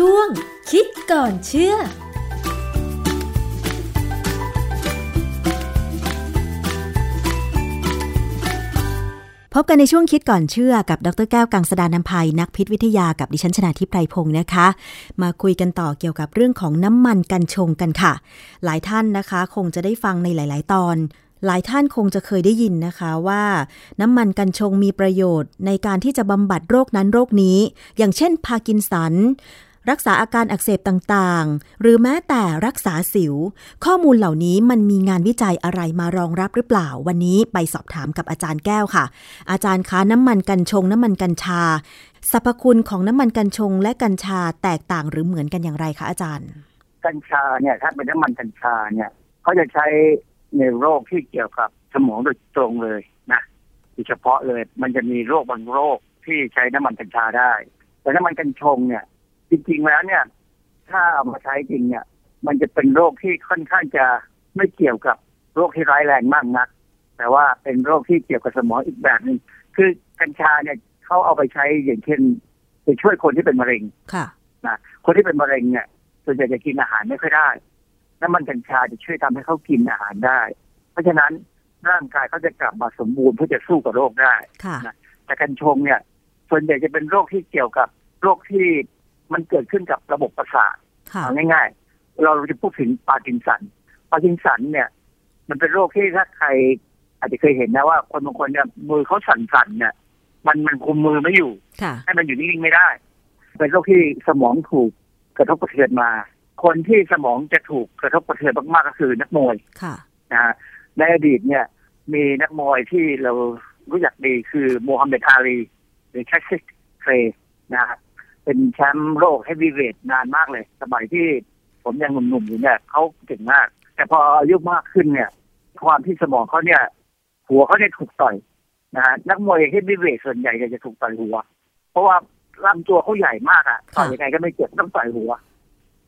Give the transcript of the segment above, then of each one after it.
ช่วง คิดก่อนเชื่อพบกันในช่วงคิดก่อนเชื่อกับ ดรแก้วกังสดานนภัยนักพิษวิทยากับดิฉันชนาทิพไพรพงศ์นะคะ มาคุยกันต่อเกี่ยวกับเรื่องของน้ำมันกัญชงกันค่ะ หลายท่านนะคะคงจะได้ฟังในหลาย ๆ ตอน หลายท่านคงจะเคยได้ยินนะคะว่า น้ำมันกัญชงมีประโยชน์ในการที่จะบำบัดโรคนั้นโรคนี้ อย่างเช่นพาร์กินสัน รักษาอาการอักเสบต่างๆ หรือแม้แต่รักษาสิว ข้อมูลเหล่านี้มันมีงานวิจัยอะไรมารองรับหรือเปล่า วันนี้ไปสอบถามกับอาจารย์แก้วค่ะ อาจารย์คะน้ำมันกัญชงน้ำมันกัญชาสรรพคุณของน้ำมันกัญชงและกัญชาแตกต่างหรือเหมือนกันอย่างไรคะอาจารย์ กัญชาเนี่ยถ้าเป็นน้ำมันกัญชาเนี่ยเขาจะใช้ในโรคที่เกี่ยวกับสมองโดยตรงเลยนะโดยเฉพาะเลยมันจะมีโรคบางโรคที่ใช้น้ำมันกัญชาได้ แต่น้ำมันกัญชงเนี่ย จริงๆแล้วเนี่ย ถ้าเอามาใช้จริงเนี่ย มันจะเป็นโรคที่ค่อนข้างจะไม่เกี่ยวกับโรคที่ร้ายแรงมากนัก แต่ว่าเป็นโรคที่เกี่ยวกับสมองอีกแบบหนึ่งคือกัญชาเนี่ยเขาเอาไปใช้อย่างเช่นไปช่วยคนที่เป็นมะเร็งค่ะนะคนที่เป็นมะเร็งเนี่ยส่วนใหญ่จะกินอาหารไม่ค่อยได้น้ำมันกัญชาจะช่วยทำให้เขากินอาหารได้ เพราะฉะนั้นร่างกายเขาจะกลับมาสมบูรณ์เพื่อจะสู้กับโรคได้ค่ะแต่กัญชงเนี่ย ส่วนใหญ่จะเป็นโรคที่เกี่ยวกับโรคที่ มันเกิดขึ้นกับระบบประสาทค่ะเอาง่าย ๆ เราจะพูดถึงปาร์กินสัน ปาร์กินสันเนี่ย มันเป็นโรคที่ถ้าใคร อาจจะเคยเห็นนะว่า คนบางคนเนี่ยมือเขาสั่นๆเนี่ยมันมันคุมมือไม่อยู่ค่ะให้มันอยู่นิ่งๆไม่ได้ เป็นโรคที่สมองถูกกระทบกระเทือนมา คนที่สมองจะถูกกระทบกระเทือนมากๆก็คือนักมวยค่ะนะฮะในอดีตเนี่ย มีนักมวยที่เรารู้จักดีคือโมฮัมเหม็ดอาลีหรือแคสเซียสเคลย์ะฮะ เป็นแชมป์โลกเฮฟวีเวทนานมากเลย สมัยที่ผมยังหนุ่มๆอยู่เนี่ยเขาเก่งมาก แต่พออายุมากขึ้นเนี่ย ความที่สมองเขาเนี่ย หัวเขาเนี่ยถูกต่อยนะฮะนักมวยเฮฟวีเวทส่วนใหญ่เนี่ยจะถูกต่อยหัว เพราะว่าลำตัวเขาใหญ่มากอะต่อยยังไงก็ไม่เจ็บต้องต่อยหัว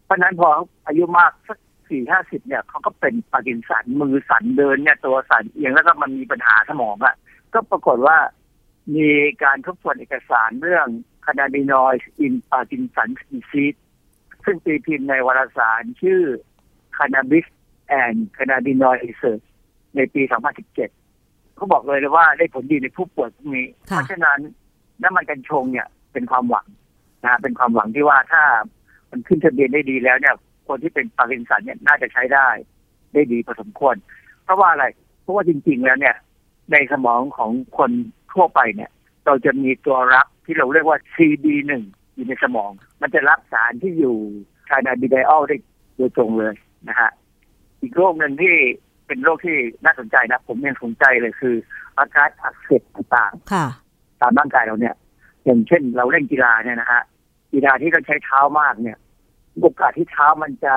เพราะฉะนั้นพอเขาอายุมากสักสี่ห้าสิบเนี่ยเขาก็เป็นปาร์กินสันมือสั่นเดินเนี่ยตัวสั่นเอียงแล้วก็มันมีปัญหาสมองอะก็ปรากฏว่ามีการทบทวนเอกสารเรื่อง Cannabinoids in Parkinson's Disease ซึ่งตีพิมพ์ในวารสารชื่อ Cannabis and Cannabinoid Research ในปี 2017เขาบอกเลยเลยว่าได้ผลดีในผู้ป่วยพวกนี้ เพค่ะราะฉะนั้นน้ำมันกัญชงเนี่ยเป็นความหวังนะฮะเป็นความหวังที่ว่าถ้ามันขึ้นทะเบียนได้ดีแล้วเนี่ย คนที่เป็นปาร์กินสันเนี่ยน่าจะใช้ได้ ได้ดีพอสมควร เพราะว่าอะไร เพราะว่าจริง ๆ แล้วเนี่ย ในสมองของคนทั่วไปเนี่ย เราจะมีตัวรับที่เราเรียกว่า CD1 อยู่ในสมอง มันจะรับสารที่อยู่คานาบิไดออลได้โดยตรงเลยนะฮะอีกโรคหนึ่งที่เป็นโรคที่น่าสนใจนะ ผมยังสนใจเลยคือ อาการอักเสบต่างๆค่ะตามร่างกายเราเนี่ย อย่างเช่นเราเล่นกีฬาเนี่ยนะฮะกีฬาที่ต้องใช้เท้ามากเนี่ยโอกาสที่เท้ามันจะ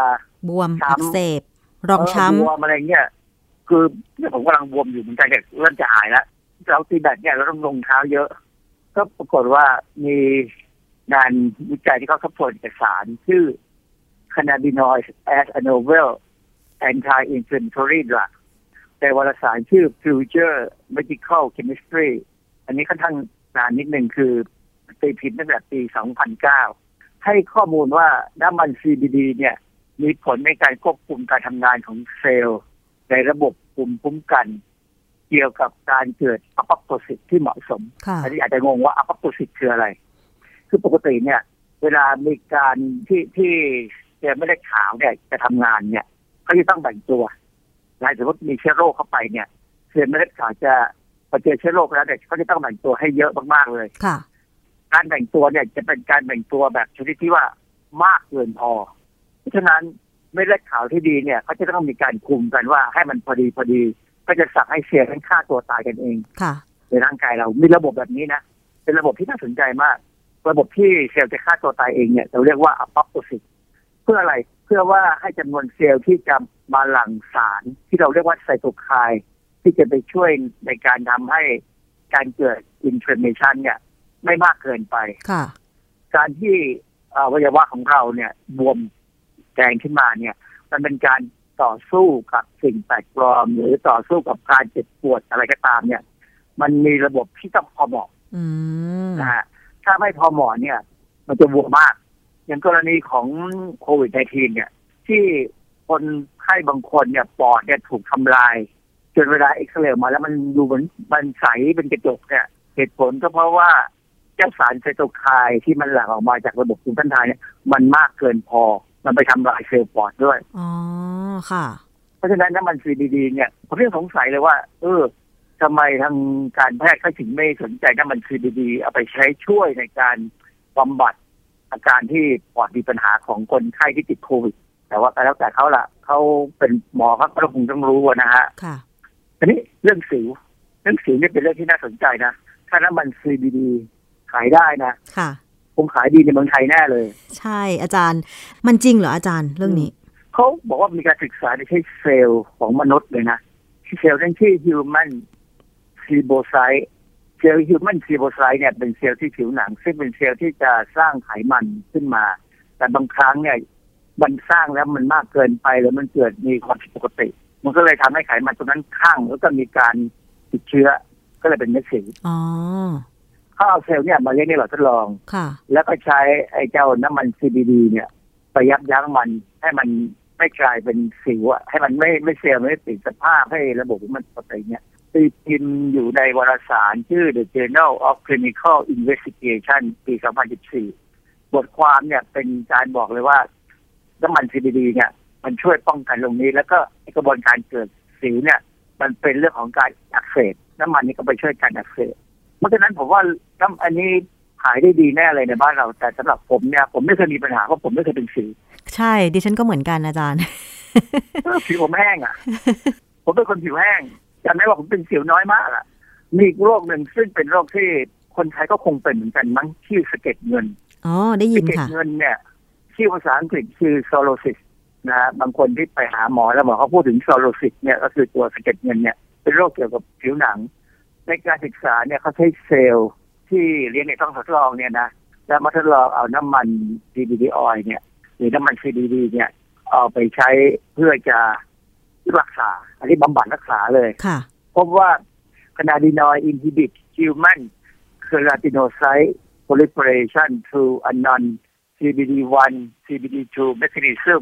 บวมช้ำอักเสบรองช้เบวมอะไรเงี้ยคือเนี่ยผมกำลังบวมอยู่เหมือนกันเนี่ยเริ่มจะหายแล้ว เราตีแบดเนี่ยเราต้องลงเท้าเยอะ ก็ปรากฏว่ามีงานวิจัยที่เขาทบทวนเอกสารชื่อ cannabinoid as a novel anti-inflammatory drug แต่วารสารชื่อ Future Medical Chemistry อันนี้ค่อนข้างนานนิดหนึ่งคือตีพิมพ์ตั้งแต่ปี 2009 ให้ข้อมูลว่าน้ำมัน CBD เนี่ย มีผลในการควบคุมการทำงานของเซลล์ ในระบบภูมิคุ้มกัน เกี่ยวกับการเกิดอัปโตซิสที่เหมาะสมำค่ะอันนี้อาจจะงงว่าอัปโตซิสคืออะไร คือปกติเนี่ย เวลามีการที่ที่เซลล์ไม่ได้ขาวเนี่ยจะทำงานเนี่ยเขาจะต้องแบ่งตัวนะสมมติมีเชื้อโรคเข้าไปเนี่ยเซลล์ไม่ได้ขาวจะพอเจอเชื้อโรคแล้วเนี่ยเขาจะต้องแบ่งตัวให้เยอะมากๆเลยค่ะ การแบ่งตัวเนี่ยจะเป็นการแบ่งตัวแบบชนิดที่ว่ามากเกินพอ เพราะฉะนั้นเม็ดเลือดขาวที่ดีเนี่ยเขาจะต้องมีการคุมกันว่าให้มันพอดีพอดี ก็จะสั่งให้เซลล์นั้นฆ่าตัวตายกันเองค่ะ ในร่างกายเรา มีระบบแบบนี้นะ เป็นระบบที่น่าสนใจมาก ระบบที่เซลล์จะฆ่าตัวตายเองเนี่ย เราเรียกว่า apoptosis เพื่ออะไร เพื่อว่าให้จำนวนเซลล์ที่จะมาหลั่งสาร ที่เราเรียกว่าไซโตไคน์ที่จะไปช่วยในการทำให้การเกิดอินฟล m เมชันเนี่ย ไม่มากเกินไปค่ะ การที่อวัยวะของเราเนี่ยบวมแดงขึ้นมาเนี่ย มันเป็นการ ต่อสู้กับสิ่งแปลกปลอม หรือต่อสู้กับการเจ็บปวดอะไรก็ตามเนี่ย มันมีระบบที่ต้องพอเหมาะอืมนะฮะถ้าไม่พอเหมาะเนี่ย มันจะบวมมาก อย่างกรณีของโควิด -19 เนี่ย ที่คนไข้บางคนเนี่ยปอดเนี่ยถูกทำลาย จนเวลาเอ็กซเรย์มาแล้วมันดูเหมือนมันใสเป็นกระจกเนี่ยเหตุผลก็เพราะว่าเจ้าสารไซโตไคน์ที่มันหลั่งออกมาจากระบบภูมิต้านทานเนี่ยมันมากเกินพอ มันไปทำลายเซลล์ปอดด้วย อ๋อ ค่ะ เพราะฉะนั้นน้ำมัน CBD เนี่ยผมเรื่องสงสัยเลยว่า เออทำไมทางการแพทย์เขาถึงไม่สนใจน้ำมัน CBD เอาไปใช้ช่วยในการบำบัดอาการที่ปอดมีปัญหาของคนไข้ที่ติดโควิด แต่ว่าก็แล้วแต่เขาละเขาเป็นหมอครับก็คงต้องรู้อะนะฮะค่ะทีนี้เรื่องสิว เรื่องสิวเนี่ยเป็นเรื่องที่น่าสนใจนะถ้าน้ำมัน CBD ขายได้นะ ค่ะ คงขายดีในเมืองไทยแน่เลย ใช่อาจารย์ มันจริงเหรออาจารย์เรื่องนี้ เขาบอกว่ามีการศึกษาในใช้เซลล์ของมนุษย์เลยนะที่เซลล์นั้นชื่อ human seebocyte เซลล์ human seebocyte เนี่ยเป็นเซลล์ที่ผิวหนัง ซึ่งเป็นเซลล์ที่จะสร้างไขมันขึ้นมา แต่บางครั้งเนี่ยมันสร้างแล้วมันมากเกินไปหรือมันเกิดมีความผิดปกติ มันก็เลยทำให้ไขมันตรงนั้นข้างแล้วก็มีการติดเชื้อ ก็เลยเป็นเม็ดสีอ๋อเขาเอาเซลล์เนี่ยมาเลี้ยงในหลอดทดลองค่ะ แล้วก็ใช้ไอ้เจ้าน้ำมัน CBD เนี่ยไปยับยั้งมันให้มัน ไม่กลายเป็นสิวอะให้มันไม่ไม่เซลล์ไม่ติดสภาพให้ระบบมันปกติเนี่ยตีพิมพ์อยู่ในวารสารชื่อ The Journal of Clinical Investigation ปี 2014 บทความเนี่ยเป็นการบอกเลยว่าน้ำมัน CBD เนี่ยมันช่วยป้องกันตรงนี้ แล้วก็กระบวนการเกิดสิวเนี่ย มันเป็นเรื่องของการอักเสบน้ำมันนี่ก็ไปช่วยการอักเสบเพราะฉะนั้นผมว่าน้ำอันนี้ขายได้ดีแน่เลยในบ้านเรา แต่สำหรับผมเนี่ยผมไม่เคยมีปัญหาเพราะผมไม่เคยเป็นสิว ใช่ ดิฉันก็เหมือนกันอาจารย์ ผิวผมแห้งอะ ผมเป็นคนผิวแห้งจำได้ว่าผมเป็นสิวน้อยมากอะ มีอีกโรคหนึ่งซึ่งเป็นโรคที่คนไทยก็คงเป็นเหมือนกันมั้งชื่อสะเก็ดเงิน อ๋อ ได้ยิสะนเก็ดค่ะเงินเนี่ยชื่อภาษาอังกฤษคือ psoriasis นะฮะบางคนที่ไปหาหมอแล้วหมอเขาพูดถึง psoriasis เนี่ยก็คือตัวสะเก็ดเงินเนี่ย เป็นโรคเกี่ยวกับผิวหนัง ในการศึกษาเนี่ยเขาใช้เซลล์ที่เลี้ยงในท้องทดลองเนี่ยนะ แล้วมาทดลองเอาน้ำมัน CBD oil เนี่ย หรือน้ำมัน CBD เนี่ยเอาไปใช้เพื่อจะรักษา อันนี้บำบัดรักษาเลยค่ะพบว่าคนาดินอยอินฮิบิตฮิวแมนเคราติโนไซต์ proliferation through a non CBD1 CBD2 mechanism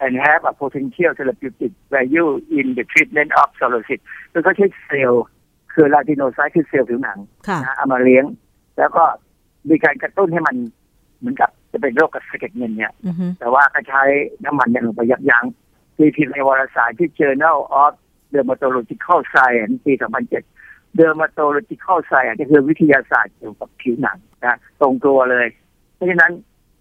and have a potential therapeutic value in the treatment of psoriasis คือเขาใช้เซลล์คือลาติโนไซต์คือเซลล์ผิวหนังค่ะนะเอามาเลี้ยง แล้วก็มีการกระตุ้นให้มันเหมือนกับ จะเป็นโรคกระสะเก็ดเงินเนี่ยอือฮึแต่ว่าก็ใช้น้ำมันเนี่ยลงไปยับยั้งตีพิมพ์ในวารสารที่ Journal of Dermatological Science ปี 2007 Dermatological Science ก็คือวิทยาศาสตร์เกี่ยวกับผิวหนังนะตรงตัวเลย เพราะฉะนั้น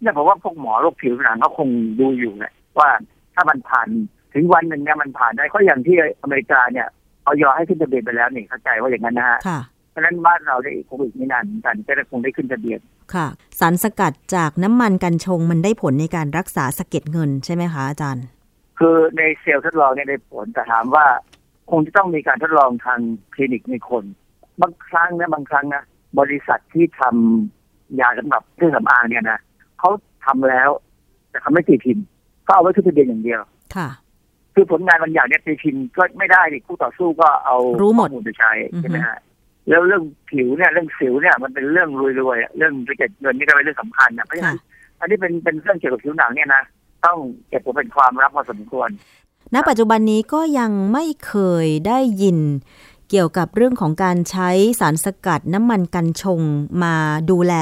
เนี่ยผมว่าพวกหมอโรคผิวหนังเขาคงดูอยู่แหละว่าถ้ามันผ่านถึงวันหนึ่งเนี่ยมันผ่านได้ก็อย่างที่อเมริกาเนี่ยเอายอให้ขึ้นทะเบียนไปแล้วนี่เข้าใจว่าอย่างนั้นนะฮะค่ะเพราะฉะนั้นบ้านเราได้อีกคงอีกไม่นานเหมือนกันก็คงได้ขึ้นทะเบียน ค่ะ สารสกัดจากน้ำมันกัญชงมันได้ผลในการรักษาสะเก็ดเงินใช่ไหมคะอาจารย์ คือในเซลล์ทดลองเนี่ยได้ผลแต่ถามว่า คงจะต้องมีการทดลองทางคลินิกในคน บางครั้งนะบางครั้งนะบริษัทที่ทำยาสำหรับเครื่องสำอางเนี่ยนะเขาทำแล้ว แต่เขาไม่ตีพิมพ์ก็เอาไว้ขึ้นทะเบียนอย่างเดียว ค่ะ คือผลงานบางอย่างเนี่ยตีพิมพ์ก็ไม่ได้ดิคู่ต่อสู้ก็เอารู้หมดข้อมูลไปใช้อือฮึใช่ไหมฮะ แล้วเรื่องผิวเนี่ยเรื่องสิวเนี่ยมันเป็นเรื่องรวยๆอะเรื่องสะเก็ดเงินนี่ก็เป็นเรื่องสำคัญนะเพราะฉะค่ะนั้นอันนี้เป็นเป็นเรื่องเกี่ยวกับผิวหนังเนี่ยนะต้องเก็บไว้เป็นความลับพอสมควร ณ ปัจจุบันนี้ก็ยังไม่เคยได้ยินเกี่ยวกับเรื่องของการใช้สารสกัดน้ำมันกัญชงมาดูแล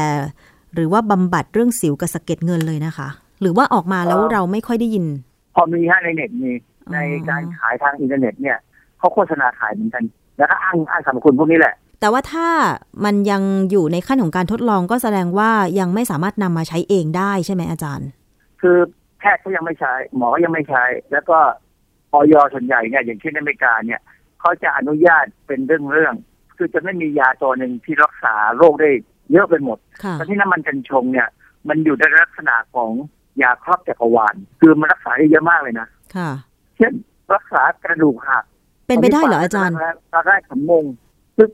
หรือว่าบำบัดเรื่องสิวกับสะเก็ดเงินเลยนะคะ หรือว่าออกมาแล้วเอ่อเราไม่ค่อยได้ยิน พอมีฮะในเน็ตมีอ๋อในการขายทางอินเทอร์เน็ตเนี่ยเขาโฆษณาขายเหมือนกัน แล้วก็อ้างอ้างสรรพคุณพวกนี้แหละ แต่ว่าถ้ามันยังอยู่ในขั้นของการทดลองก็แสดงว่ายังไม่สามารถนำมาใช้เองได้ใช่ไหมอาจารย์ คือแพทย์เขายังไม่ใช้ หมอก็ยังไม่ใช้ แล้วก็ออยส่วนใหญ่เนี่ยอย่างเช่นในอเมริกาเนี่ยเขาจะอนุญาตเป็นเรื่องเรื่องๆคือจะไม่มียาตัวหนึ่งที่รักษาโรคได้เยอะไปหมดค่ะแต่ที่น้ำมันกัญชงเนี่ย มันอยู่ในลักษณะของยาครอบจักรวาลคือมันรักษาได้เยอะมากเลยนะค่ะ เช่นรักษากระดูกหักเป็นไปได้เหรออาจารย์ตอนแรกผมงงคือ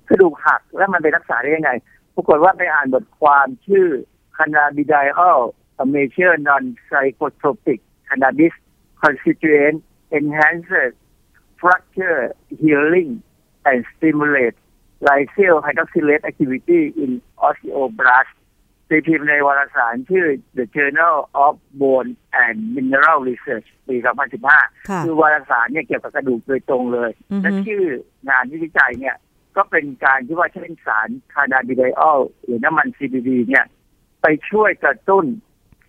กระดูกหักแล้วมันไปรักษาได้ยังไง ปรากฏว่าไปอ่านบทความชื่อ cannabidiol a major non-psychotropic cannabis constituent enhances fracture healing and stimulate lysyl hydroxylase activity in osteoblast ตีพิมพ์ในวารสารชื่อ The Journal of Bone and Mineral Research ปี2015ค่ะคือวารสารเนี่ยเกี่ยวกับกระดูกโดยตรงเลยอือฮึและชื่องานวิจัยเนี่ย ก็เป็นการที่ว่าใช้สารคานาบิไดออลหรือน้ำมัน CBD เนี่ย ไปช่วยกระตุ้น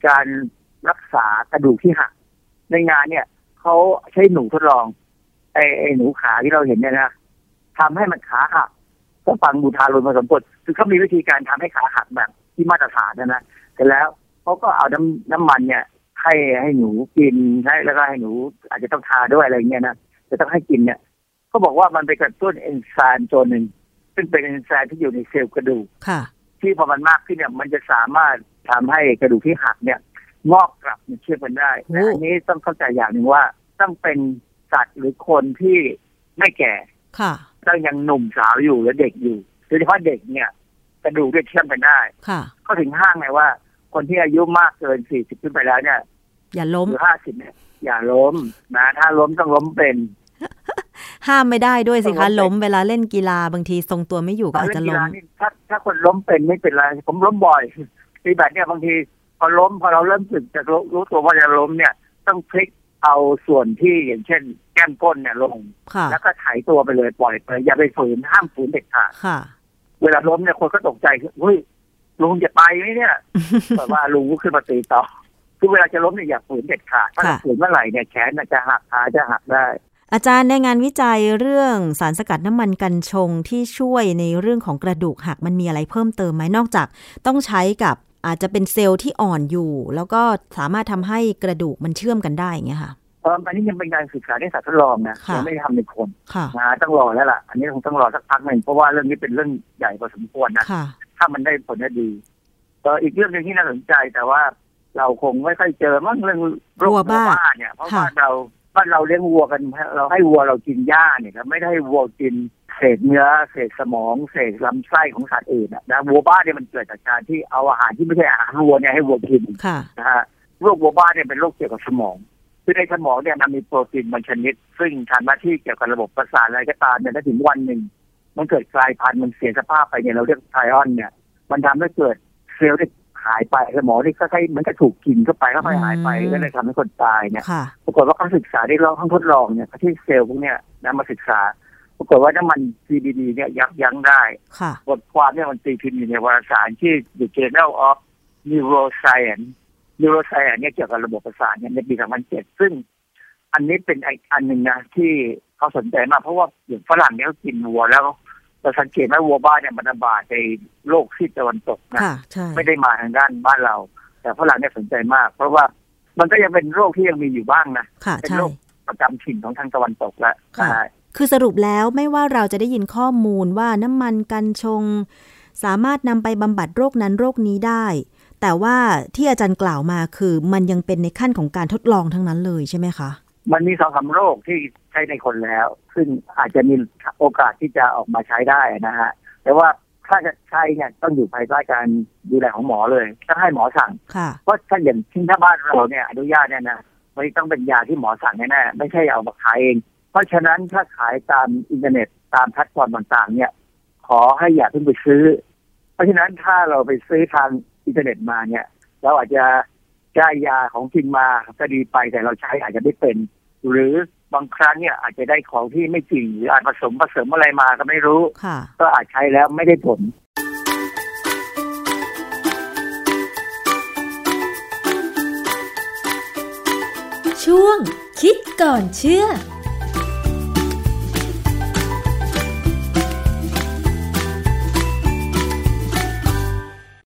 การรักษากระดูกที่หัก ในงานเนี่ยเขาใช้หนูทดลองไอ้ไอ้หนูขาที่เราเห็นเนี่ยนะทำให้มันขาหักก็ฟังบูทารุณมาสมผลคือเขามีวิธีการทำให้ขาหักแบบที่มาตรฐานนะนะเสร็จแล้วเขาก็เอาน้ำน้ำมันเนี่ยให้ให้หนูกินให้แล้วก็ให้หนูอาจจะต้องทาด้วยอะไรเงี้ยนะจะต้องให้กินเนี่ย เขาบอกว่ามันไปกระตุ้นเอนไซม์ตัวหนึ่งซึ่งเป็นเอนไซม์ที่อยู่ในเซลล์กระดูกค่ะ ที่พอมันมากขึ้นเนี่ย มันจะสามารถทำให้กระดูกที่หักเนี่ยงอกกลับเนี่ยเชื่อมกันได้โอ้แต่อันนี้ต้องเข้าใจอย่างหนึ่งว่าต้องเป็นสัตว์หรือคนที่ไม่แก่ค่ะต้องยังหนุ่มสาวอยู่และเด็กอยู่โดยเฉพาะเด็กเนี่ยกระดูกเนี่ยเชื่อมกันได้ค่ะ ก็ถึงห้างไงว่า คนที่อายุมากเกินสี่สิบขึ้นไปแล้วเนี่ย อย่าล้มหรือห้าสิบเนี่ยอย่าล้มนะ ถ้าล้มต้องล้มเป็น ห้ามไม่ได้ด้วยสิต้คะองล้ล้มมเป็นเวลาเล่นกีฬาบางทีทรงตัวไม่อยู่ก็อาจเล่จะนกีล้ฬามนี่ถ้าถ้าคนล้มเป็นไม่เป็นไรผมล้มบ่อยตีแบดเนี่ยบางทีพอล้มพอเราเริ่มสึกจะรู้รู้ตัวว่าจะล้มเนี่ย ต้องพลิกเอาส่วนที่อย่างเช่น แก้มก้นเนี่ยลงค่ะแล้วก็ไถตัวไปเลยปล่อยไปอย่าไปฝืนห้ามฝืนเด็ดขาดค่ะเวลาล้มเนี่ยคนก็ตกใจเฮ้ยลุงจะไปไหมเนี่ยแต่ว่าลุงก็ขึ้นมาตีต่อคือเวลาจะล้มเนี่ยอย่าฝืนเด็ดขาดถ้าค่ะฝืนเมื่อไหร่เนี่ยแขนน่ะจะหักขาจะหักได้ อาจารย์ในงานวิจัยเรื่องสารสกัดน้ำมันกัญชงที่ช่วยในเรื่องของกระดูกหักมันมีอะไรเพิ่มเติมไหมนอกจาก ต้องใช้กับอาจจะเป็นเซลล์ที่อ่อนอยู่ แล้วก็สามารถทำให้กระดูกมันเชื่อมกันได้อย่างเงี้ยค่ะเอออันนี้ยังเป็นการศึกษาในสัตว์ทดลองนะค่ะยังไม่ได้ทำในคนค่ะนะต้องรอแล้วล่ะ อันนี้คงต้องรอสักพักหนึ่งเพราะว่าเรื่องนี้เป็นเรื่องใหญ่พอสมควรนะค่ะถ้ามันได้ผลจะดีเอออีกเรื่องหนึ่งที่น่าสนใจแต่ว่าเราคงไม่ค่อยเจอมั้งเรื่องโรควัวบ้าเนี่ย เพราะค่ะว่าเรา บ้านเราเลี้ยงวัวกัน เราให้วัวเรากินหญ้าเนี่ยเราไม่ได้ให้วัวกินเศษเนื้อเศษสมองเศษลำไส้ของสัตว์อื่นอะนะวัวบ้าเนี่ยมันเกิดจากการที่เอาอาหารที่ไม่ใช่อาหารวัวเนี่ยให้วัวกินค่ะนะฮะโรควัวบ้าเนี่ยเป็นโรคเกี่ยวกับสมองคือในสมองเนี่ยมันมีโปรตีนบางชนิด ซึ่งทำหน้าที่เกี่ยวกับระบบประสาทอะไรก็ตามเนี่ยถ้าถึงวันหนึ่งมันเกิดกลายพันธุ์มันเสียสภาพไปเนี่ยเราเรียกไทออนเนี่ย มันทำให้เกิดเซลล์ที่ หายไปสมองที่ค่อยๆเหมันก็ถูกกินเข้าไปค่อยๆหายไปอืมก็เลยทำให้คนตายเนี่ยค่ะปรากฏว่าเขาศึกษาได้ลองห้องทดลองเนี่ยเขาที่เซลล์พวกเนี้ยนะมาศึกษา ปรากฏว่าน้ำมัน CBD เนี่ยยับยั้งได้ค่ะบทความเนี่ยมันตีพิมพ์อยู่ในวารสารชื่อ The Journal of Neuroscience Neuroscience เนี่ยเกี่ยวกับระบบประสาทเนี่ยในปี 2007 ซึ่งอันนี้เป็นอีกอันหนึ่งนะที่เขาสนใจมากเพราะว่าอย่างฝรั่งเนี่ยเขากินวัวแล้วเราสังเกตไหมวัวบ้านเนี่ยมันระบาดในโลกที่ตะวันตกนะค่ะใช่ไม่ได้มาทางด้านบ้านเรา แต่ฝรั่งเนี่ยสนใจมาก เพราะว่ามันก็ยังเป็นโรคที่ยังมีอยู่บ้างนะค่ะเป็นใช่โรคประจำถิ่นของทางตะวันตกแล้วค่ะใช่คือสรุปแล้วไม่ว่าเราจะได้ยินข้อมูลว่าน้ำมันกัญชง สามารถนำไปบำบัดโรคนั้นโรคนี้ได้ แต่ว่าที่อาจารย์กล่าวมาคือมันยังเป็นในขั้นของการทดลองทั้งนั้นเลยใช่ไหมคะ มันมีสองสามโรคที่ ใช้ในคนแล้ว ซึ่งอาจจะมีโอกาสที่จะออกมาใช้ได้นะฮะแต่ว่าถ้าจะใช้เนี่ยต้องอยู่ภายใต้การดูแลของหมอเลยต้องให้หมอสั่งค่ะเพราะถ้าอย่างที่ถ้าบ้านเราเนี่ยอนุญาตเนี่ยนะมันต้องเป็นยาที่หมอสั่งแน่ๆไม่ใช่เอามาขายเอง เพราะฉะนั้นถ้าขายตามอินเทอร์เน็ตตามแพลตฟอร์มต่างๆ เนี่ย ขอให้อย่าเพิ่งไปซื้อ เพราะฉะนั้นถ้าเราไปซื้อทางอินเทอร์เน็ตมาเนี่ยเราอาจจะได้ยาของจริงมาก็ดีไปแต่เราใช้อาจจะไม่เป็น หรือ บางครั้งเนี่ยอาจจะได้ของที่ไม่จริงหรืออาจผสมผสมอะไรมาก็ไม่รู้ค่ะก็อาจใช้แล้วไม่ได้ผลช่วงคิดก่อนเชื่อ